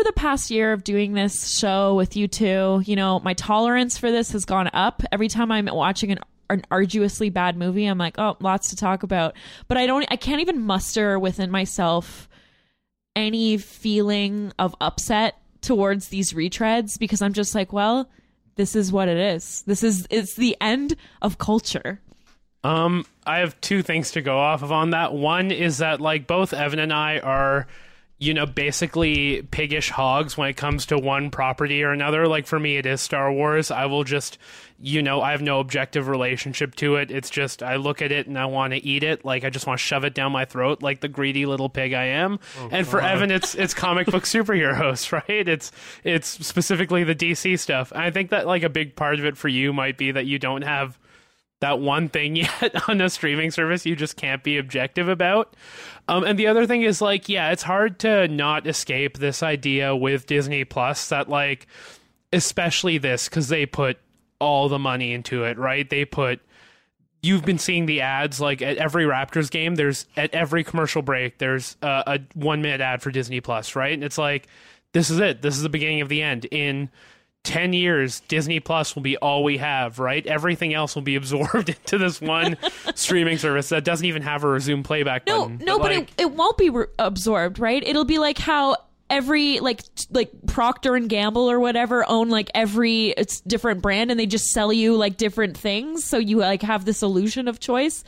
over the past year of doing this show with you two, you know, my tolerance for this has gone up. Every time I'm watching an an arduously bad movie, I'm like, oh, lots to talk about. But I don't, I can't even muster within myself any feeling of upset towards these retreads because I'm just like, well, this is what it is. This is it's the end of culture. Um, I have two things to go off of on that. One is that like both Evan and I are you know, basically piggish hogs when it comes to one property or another. Like for me, it is Star Wars. I will just, you know, I have no objective relationship to it. It's just I look at it and I want to eat it. Like I just want to shove it down my throat, like the greedy little pig I am. Oh, and for God. Evan, it's it's comic book superheroes, right? It's it's specifically the DC stuff. And I think that like a big part of it for you might be that you don't have that one thing yet on a streaming service you just can't be objective about. Um, and the other thing is like, yeah, it's hard to not escape this idea with Disney Plus that like, especially this because they put all the money into it, right? They put. You've been seeing the ads like at every Raptors game. There's at every commercial break. There's a, a one minute ad for Disney Plus, right? And it's like, this is it. This is the beginning of the end. In 10 years disney plus will be all we have right? Everything else will be absorbed into this one streaming service that doesn't even have a resume playback no button. no but, but it, it won't be re- absorbed right? It'll be like how every like like procter and gamble or whatever own like every it's different brand and they just sell you like different things. So you like have this illusion of choice